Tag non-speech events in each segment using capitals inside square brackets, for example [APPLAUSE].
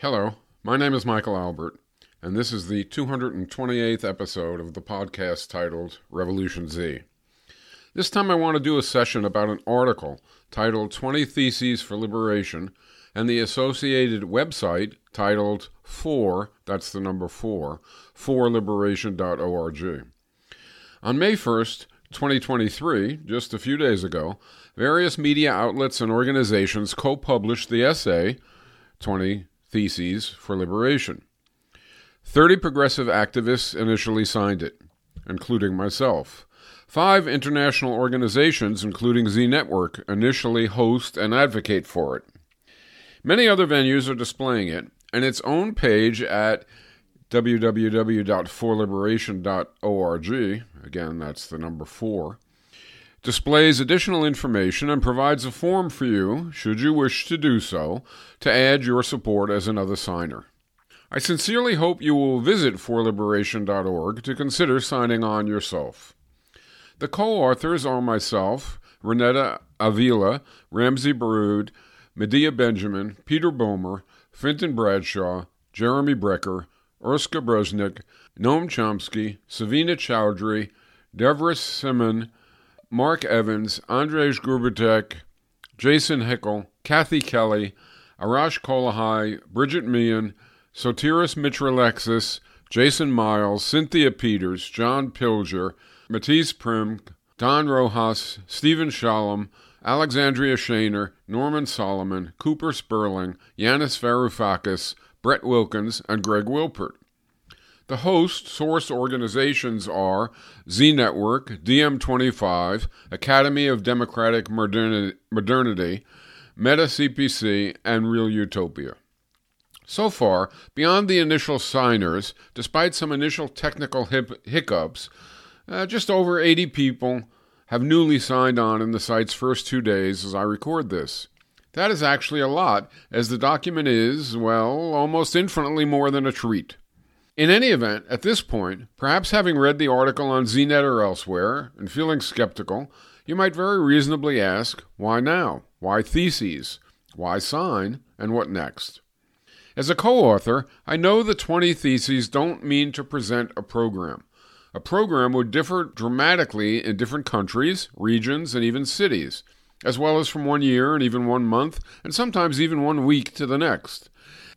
Hello, my name is Michael Albert, and this is the 228th episode of the podcast titled RevolutionZ. This time I want to do a session about an article titled 20 Theses for Liberation and the associated website titled 4, that's the number 4, forliberation.org. On May 1st, 2023, just a few days ago, various media outlets and organizations co published the essay 20 Theses for Liberation. 30 progressive activists initially signed it, including myself. Five international organizations, including Z Network, initially host and advocate for it. Many other venues are displaying it, and its own page at www.forliberation.org, again, that's the number four, displays additional information and provides a form for you, should you wish to do so, to add your support as another signer. I sincerely hope you will visit forliberation.org to consider signing on yourself. The co authors are myself, Renata Avila, Ramzy Baroud, Medea Benjamin, Peter Bohmer, Fintan Bradshaw, Jeremy Brecher, Urska Breznik, Noam Chomsky, Savvina Chowdhury, Devris Cimen, Mark Evans, Andrzej Grubertek, Jason Hickel, Kathy Kelly, Arash Kolahi, Bridget Meehan, Sotiris Mitralexis, Jason Myles, Cynthia Peters, John Pilger, Matic Primc, Don Rojas, Stephen Shalom, Alexandria Shaner, Norman Solomon, Cooper Sperling, Yanis Varoufakis, Brett Wilkins, and Greg Wilpert. The host source organizations are Z Network, DiEM25, Academy of Democratic Modernity, Meta CPC, and Real Utopia. So far, beyond the initial signers, despite some initial technical hiccups, uh, just over 80 people have newly signed on in the site's first two days as I record this. That is actually a lot, as the document is, well, almost infinitely more than a treat. In any event, at this point, perhaps having read the article on ZNet or elsewhere and feeling skeptical, you might very reasonably ask, why now? Why theses? Why sign? And what next? As a co author, I know the 20 theses don't mean to present a program. A program would differ dramatically in different countries, regions, and even cities, as well as from one year and even one month, and sometimes even one week to the next.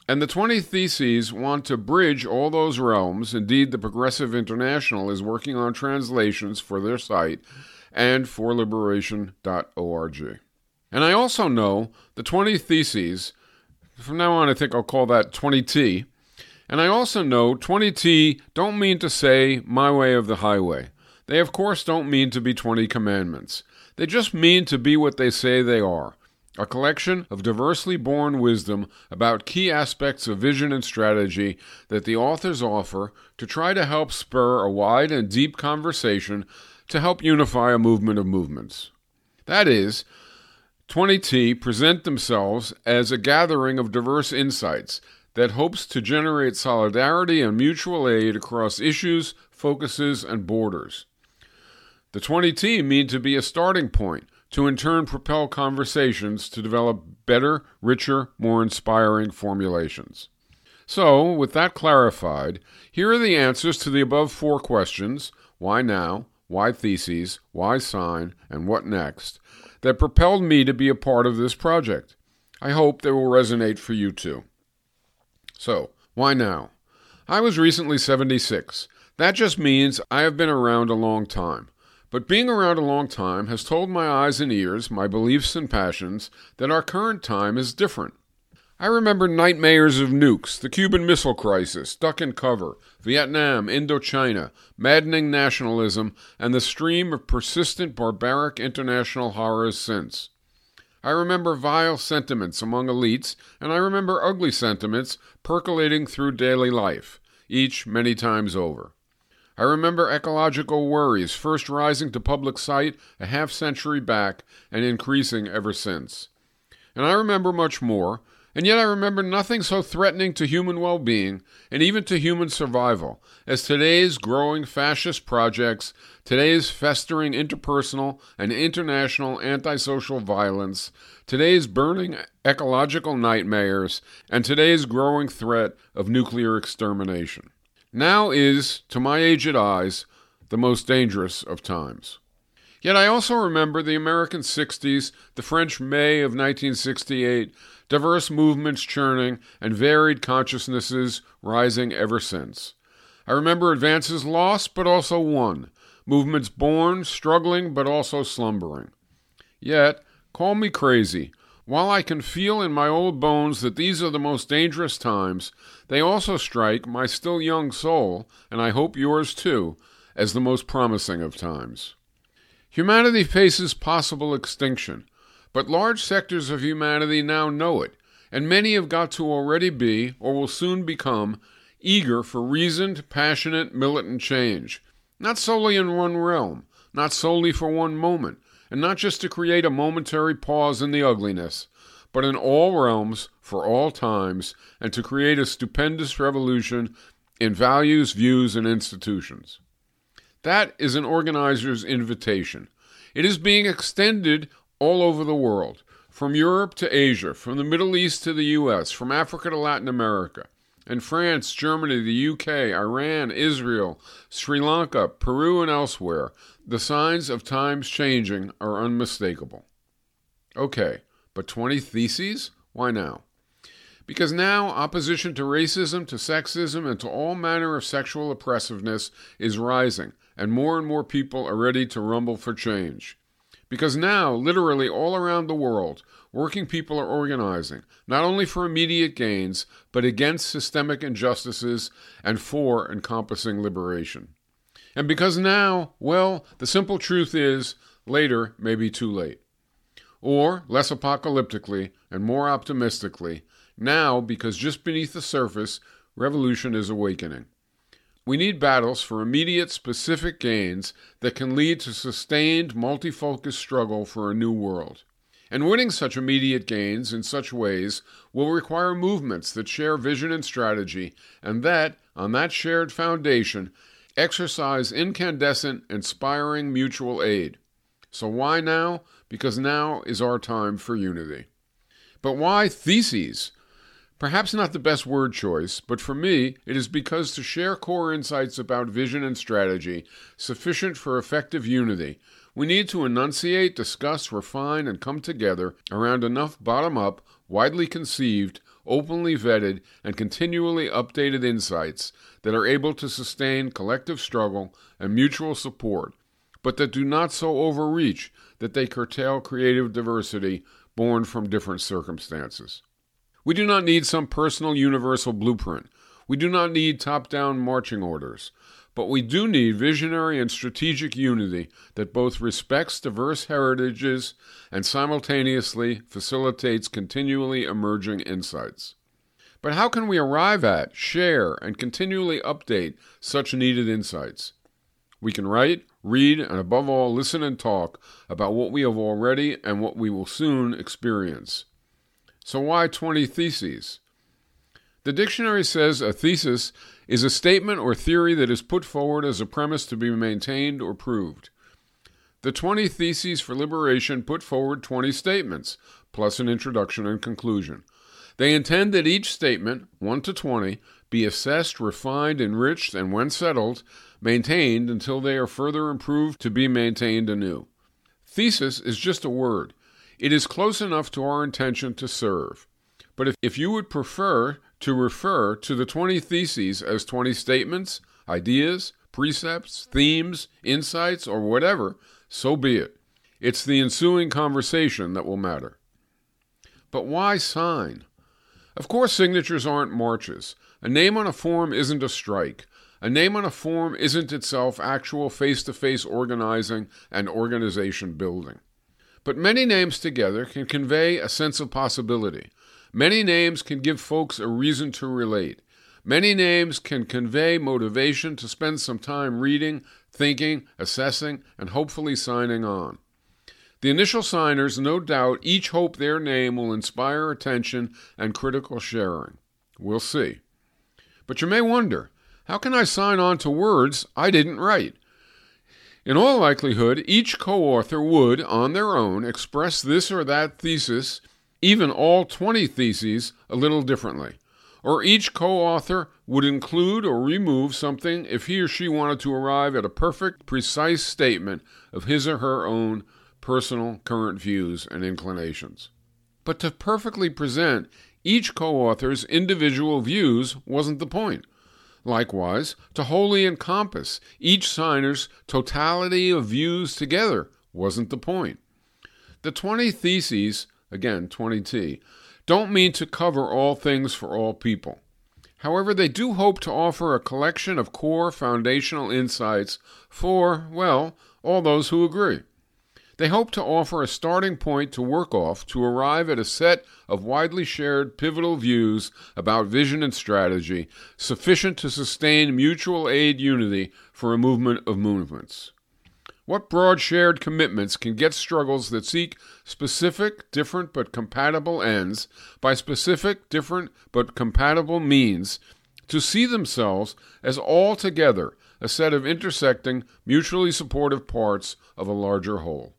And the 20 Theses want to bridge all those realms. Indeed, the Progressive International is working on translations for their site and forliberation.org. And I also know the 20 Theses, from now on, I think I'll call that 20T. And I also know 20T don't mean to say my way of the highway. They, of course, don't mean to be 20 commandments. They just mean to be what they say they are a collection of diversely born wisdom about key aspects of vision and strategy that the authors offer to try to help spur a wide and deep conversation to help unify a movement of movements. That is, 20T present themselves as a gathering of diverse insights that hopes to generate solidarity and mutual aid across issues, focuses, and borders. The 20T mean to be a starting point to in turn propel conversations to develop better, richer, more inspiring formulations. So, with that clarified, here are the answers to the above four questions why now, why theses, why sign, and what next that propelled me to be a part of this project. I hope they will resonate for you too. So, why now? I was recently 76. That just means I have been around a long time. But being around a long time has told my eyes and ears, my beliefs and passions, that our current time is different. I remember nightmares of nukes, the Cuban Missile Crisis, duck and cover, Vietnam, Indochina, maddening nationalism, and the stream of persistent barbaric international horrors since. I remember vile sentiments among elites, and I remember ugly sentiments percolating through daily life, each many times over. I remember ecological worries first rising to public sight a half century back and increasing ever since. And I remember much more, And yet I remember nothing so threatening to human well being and even to human survival as today's growing fascist projects, today's festering interpersonal and international antisocial violence, today's burning ecological nightmares, and today's growing threat of nuclear extermination. Now is, to my aged eyes, the most dangerous of times. Yet I also remember the American 60s, the French May of 1968, diverse movements churning, and varied consciousnesses rising ever since. I remember advances lost but also won, movements born, struggling, but also slumbering. Yet, call me crazy. While I can feel in my old bones that these are the most dangerous times, they also strike my still young soul, and I hope yours too, as the most promising of times. Humanity faces possible extinction, but large sectors of humanity now know it, and many have got to already be, or will soon become, eager for reasoned, passionate, militant change. Not solely in one realm, not solely for one moment, and not just to create a momentary pause in the ugliness, but in all realms, for all times, and to create a stupendous revolution in values, views, and institutions. That is an organizer's invitation. It is being extended all over the world, from Europe to Asia, from the Middle East to the US, from Africa to Latin America. In France, Germany, the UK, Iran, Israel, Sri Lanka, Peru, and elsewhere, the signs of times changing are unmistakable. Okay, but 20 theses? Why now? Because now opposition to racism, to sexism, and to all manner of sexual oppressiveness is rising, and more and more people are ready to rumble for change. Because now, literally all around the world, working people are organizing, not only for immediate gains, but against systemic injustices and for encompassing liberation. And because now, well, the simple truth is, later may be too late. Or, less apocalyptically and more optimistically, now, because just beneath the surface, revolution is awakening. We need battles for immediate, specific gains that can lead to sustained, multi-focused struggle for a new world. And winning such immediate gains in such ways will require movements that share vision and strategy, and that, on that shared foundation, exercise incandescent, inspiring mutual aid. So why now? Because now is our time for unity. But why theses? Perhaps not the best word choice, but for me, it is because to share core insights about vision and strategy, sufficient for effective unity, we need to enunciate, discuss, refine, and come together around enough bottom up, widely conceived, openly vetted, and continually updated insights that are able to sustain collective struggle and mutual support, but that do not so overreach that they curtail creative diversity born from different circumstances. We do not need some personal universal blueprint. We do not need top down marching orders. But we do need visionary and strategic unity that both respects diverse heritages and simultaneously facilitates continually emerging insights. But how can we arrive at, share, and continually update such needed insights? We can write, read, and above all, listen and talk about what we have already and what we will soon experience. So, why 20 theses? The dictionary says a thesis is a statement or theory that is put forward as a premise to be maintained or proved. The 20 Theses for Liberation put forward 20 statements, plus an introduction and conclusion. They intend that each statement, 1 to 20, be assessed, refined, enriched, and when settled, maintained until they are further improved to be maintained anew. Thesis is just a word. It is close enough to our intention to serve. But if, if you would prefer to refer to the 20 theses as 20 statements, ideas, precepts, themes, insights, or whatever, so be it. It's the ensuing conversation that will matter. But why sign? Of course, signatures aren't marches. A name on a form isn't a strike. A name on a form isn't itself actual face to face organizing and organization building. But many names together can convey a sense of possibility. Many names can give folks a reason to relate. Many names can convey motivation to spend some time reading, thinking, assessing, and hopefully signing on. The initial signers, no doubt, each hope their name will inspire attention and critical sharing. We'll see. But you may wonder how can I sign on to words I didn't write? In all likelihood, each co author would, on their own, express this or that thesis, even all 20 theses, a little differently. Or each co author would include or remove something if he or she wanted to arrive at a perfect, precise statement of his or her own personal current views and inclinations. But to perfectly present each co author's individual views wasn't the point. Likewise, to wholly encompass each signer's totality of views together wasn't the point. The 20 theses, again 20T, don't mean to cover all things for all people. However, they do hope to offer a collection of core foundational insights for, well, all those who agree. They hope to offer a starting point to work off to arrive at a set of widely shared pivotal views about vision and strategy sufficient to sustain mutual aid unity for a movement of movements. What broad shared commitments can get struggles that seek specific, different but compatible ends by specific, different but compatible means to see themselves as altogether a set of intersecting, mutually supportive parts of a larger whole?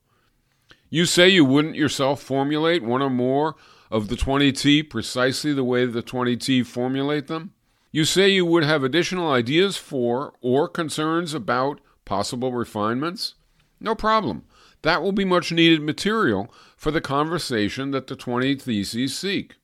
You say you wouldn't yourself formulate one or more of the 20T precisely the way the 20T formulate them? You say you would have additional ideas for or concerns about possible refinements? No problem. That will be much needed material for the conversation that the 20 theses seek.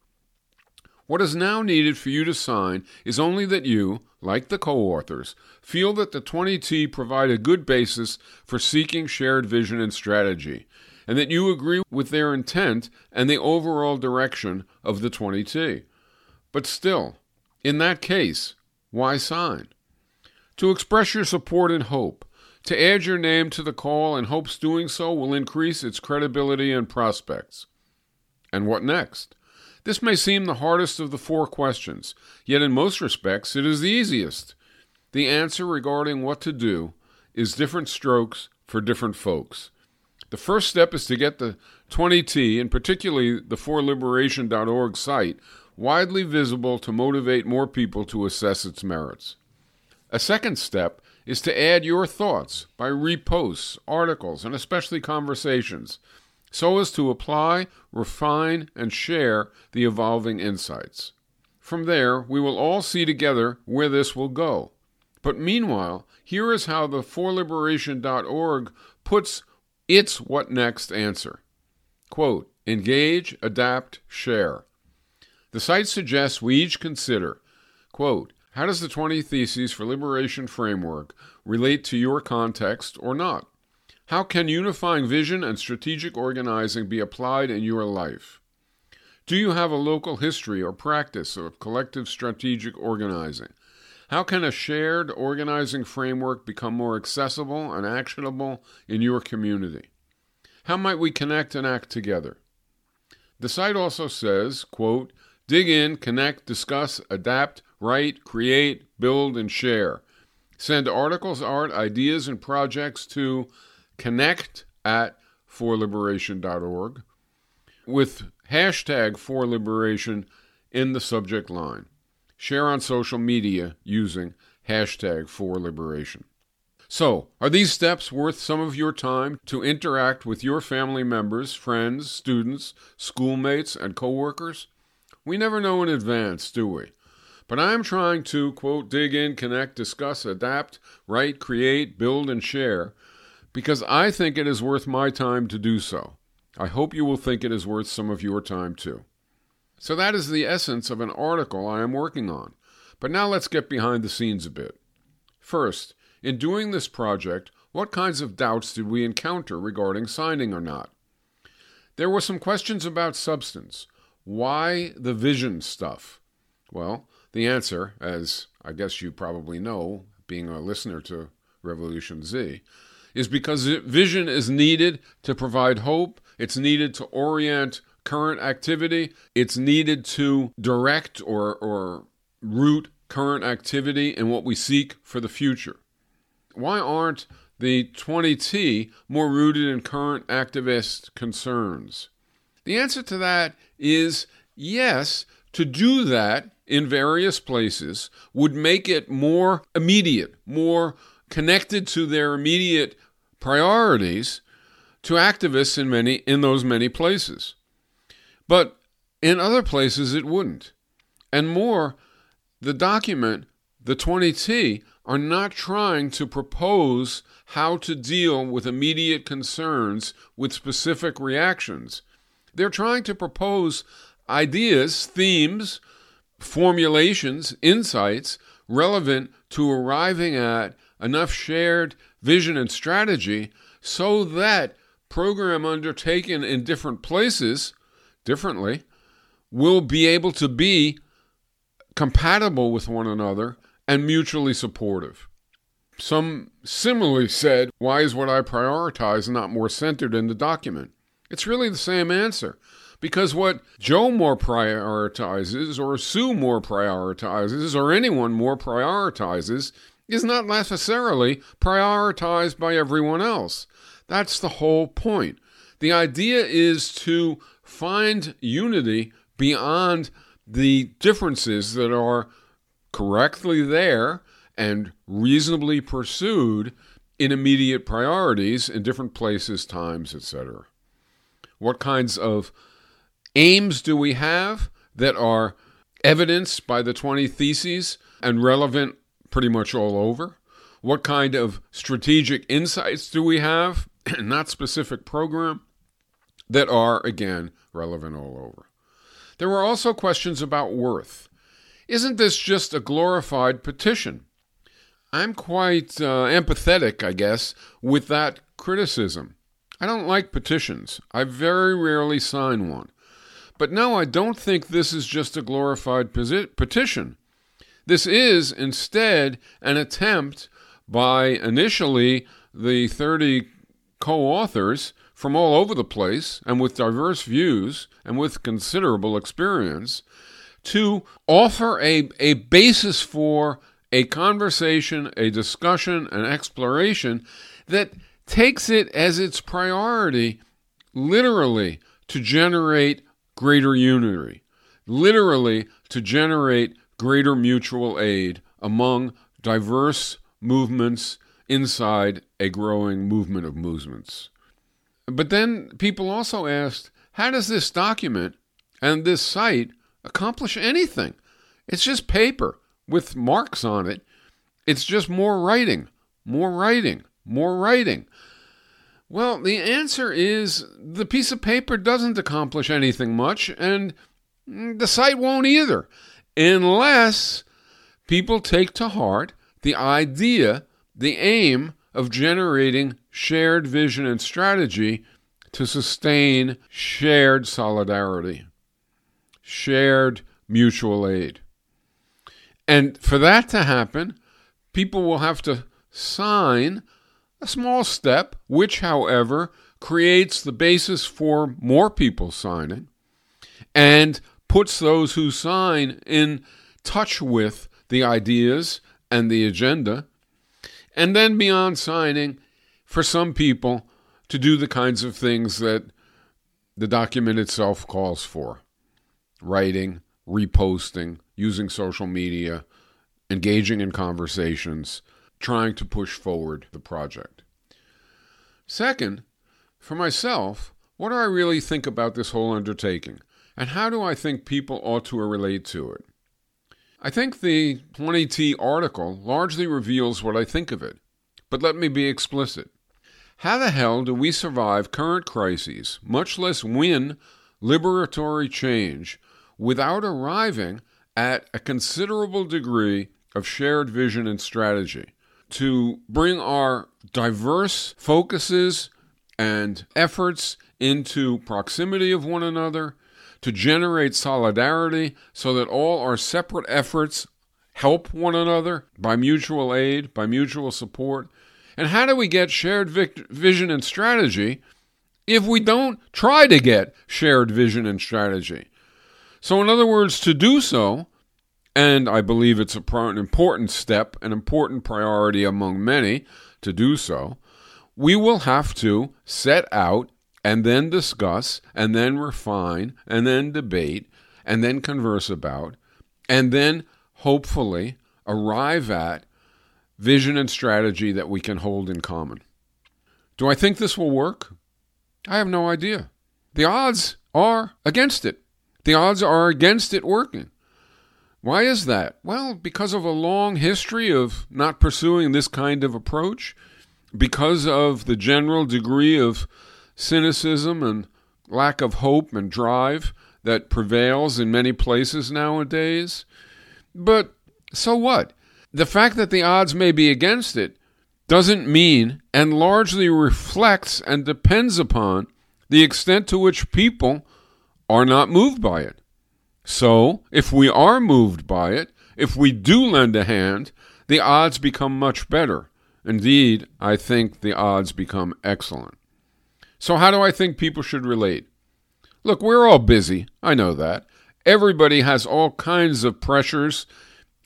What is now needed for you to sign is only that you, like the co authors, feel that the 20T provide a good basis for seeking shared vision and strategy, and that you agree with their intent and the overall direction of the 20T. But still, in that case, why sign? To express your support and hope, to add your name to the call and hopes doing so will increase its credibility and prospects. And what next? This may seem the hardest of the four questions, yet in most respects it is the easiest. The answer regarding what to do is different strokes for different folks. The first step is to get the 20T, and particularly the forliberation.org site, widely visible to motivate more people to assess its merits. A second step is to add your thoughts by reposts, articles, and especially conversations, so as to apply, refine, and share the evolving insights. From there, we will all see together where this will go. But meanwhile, here is how the forliberation.org puts its what next answer. Quote, engage, adapt, share. The site suggests we each consider, quote, how does the 20 Theses for Liberation framework relate to your context or not? How can unifying vision and strategic organizing be applied in your life? Do you have a local history or practice of collective strategic organizing? How can a shared organizing framework become more accessible and actionable in your community? How might we connect and act together? The site also says, quote, dig in, connect, discuss, adapt, write, create, build, and share. Send articles, art, ideas, and projects to connect at forliberation.org with hashtag forliberation in the subject line. Share on social media using hashtag for liberation. So, are these steps worth some of your time to interact with your family members, friends, students, schoolmates, and coworkers? We never know in advance, do we? But I am trying to, quote, dig in, connect, discuss, adapt, write, create, build, and share because I think it is worth my time to do so. I hope you will think it is worth some of your time too. So that is the essence of an article I am working on. But now let's get behind the scenes a bit. First, in doing this project, what kinds of doubts did we encounter regarding signing or not? There were some questions about substance. Why the vision stuff? Well, the answer, as I guess you probably know, being a listener to RevolutionZ, is because vision is needed to provide hope, it's needed to orient current activity, it's needed to direct or, or root current activity in what we seek for the future. Why aren't the 20T more rooted in current activist concerns? The answer to that is yes, to do that in various places would make it more immediate, more connected to their immediate priorities to activists in many in those many places. But in other places it wouldn't. And more, the document, the 20T, are not trying to propose how to deal with immediate concerns with specific reactions. They're trying to propose ideas, themes, formulations, insights relevant to arriving at enough shared vision and strategy so that program undertaken in different places differently will be able to be compatible with one another and mutually supportive. Some similarly said, Why is what I prioritize not more centered in the document? It's really the same answer. Because what Joe more prioritizes, or Sue more prioritizes, or anyone more prioritizes, is not necessarily prioritized by everyone else. That's the whole point. The idea is to find unity beyond the differences that are correctly there and reasonably pursued in immediate priorities in different places, times, etc. What kinds of aims do we have that are evidenced by the 20 theses and relevant pretty much all over? What kind of strategic insights do we have, [CLEARS THROAT] not specific program, that are, again, relevant all over? There were also questions about worth. Isn't this just a glorified petition? I'm quite uh, empathetic, I guess, with that criticism. I don't like petitions. I very rarely sign one. But no, I don't think this is just a glorified petition. This is instead an attempt by initially the 30 co authors from all over the place and with diverse views and with considerable experience to offer a, a basis for a conversation, a discussion, an exploration that takes it as its priority literally to generate greater unity, literally to generate greater mutual aid among diverse movements inside a growing movement of movements. But then people also asked how does this document and this site accomplish anything? It's just paper with marks on it. It's just more writing, more writing, more writing. Well, the answer is the piece of paper doesn't accomplish anything much, and the site won't either unless people take to heart the idea, the aim of generating shared vision and strategy to sustain shared solidarity, shared mutual aid. And for that to happen, people will have to sign a small step, which, however, creates the basis for more people signing and puts those who sign in touch with the ideas and the agenda. And then beyond signing, for some people to do the kinds of things that the document itself calls for writing, reposting, using social media, engaging in conversations, trying to push forward the project. Second, for myself, what do I really think about this whole undertaking? And how do I think people ought to relate to it? I think the 20T article largely reveals what I think of it, but let me be explicit. How the hell do we survive current crises, much less win liberatory change, without arriving at a considerable degree of shared vision and strategy to bring our diverse focuses and efforts into proximity of one another to generate solidarity so that all our separate efforts help one another by mutual aid, by mutual support? And how do we get shared vision and strategy if we don't try to get shared vision and strategy? So, in other words, to do so, and I believe it's an important step, an important priority among many to do so, we will have to set out and then discuss and then refine and then debate and then converse about and then hopefully arrive at vision and strategy that we can hold in common. Do I think this will work? I have no idea. The odds are against it. The odds are against it working. Why is that? Well, because of a long history of not pursuing this kind of approach, because of the general degree of cynicism and lack of hope and drive that prevails in many places nowadays. But so what? The fact that the odds may be against it doesn't mean and largely reflects and depends upon the extent to which people are not moved by it. So, if we are moved by it, if we do lend a hand, the odds become much better. Indeed, I think the odds become excellent. So, how do I think people should relate? Look, we're all busy. I know that. Everybody has all kinds of pressures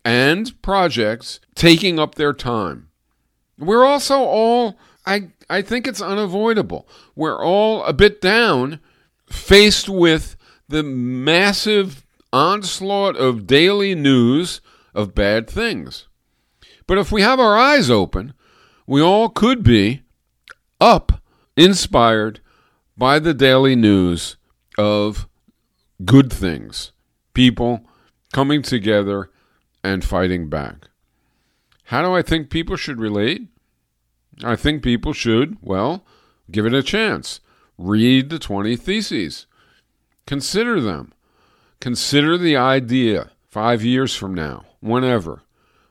and projects taking up their time. We're also all, I, I think it's unavoidable. We're all a bit down, faced with the massive onslaught of daily news of bad things. But if we have our eyes open, we all could be up, inspired by the daily news of good things, people coming together and fighting back. How do I think people should relate? I think people should, well, give it a chance. Read the 20 Theses. Consider them. Consider the idea five years from now, whenever,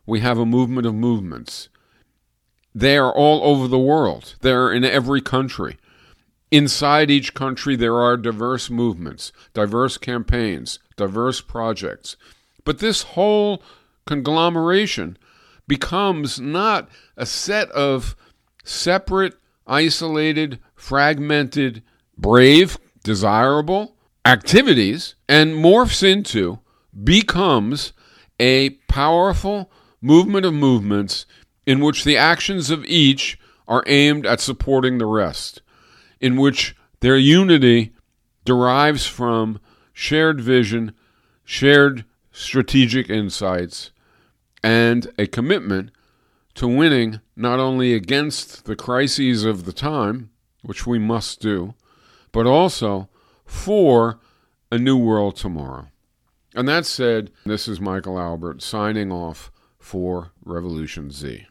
we have a movement of movements. They are all over the world, they're in every country. Inside each country, there are diverse movements, diverse campaigns, diverse projects. But this whole conglomeration becomes not a set of separate, isolated, fragmented, brave, desirable activities and morphs into, becomes a powerful movement of movements in which the actions of each are aimed at supporting the rest, in which their unity derives from shared vision, shared strategic insights, and a commitment to winning not only against the crises of the time, which we must do, but also for a new world tomorrow. And that said, this is Michael Albert signing off for RevolutionZ.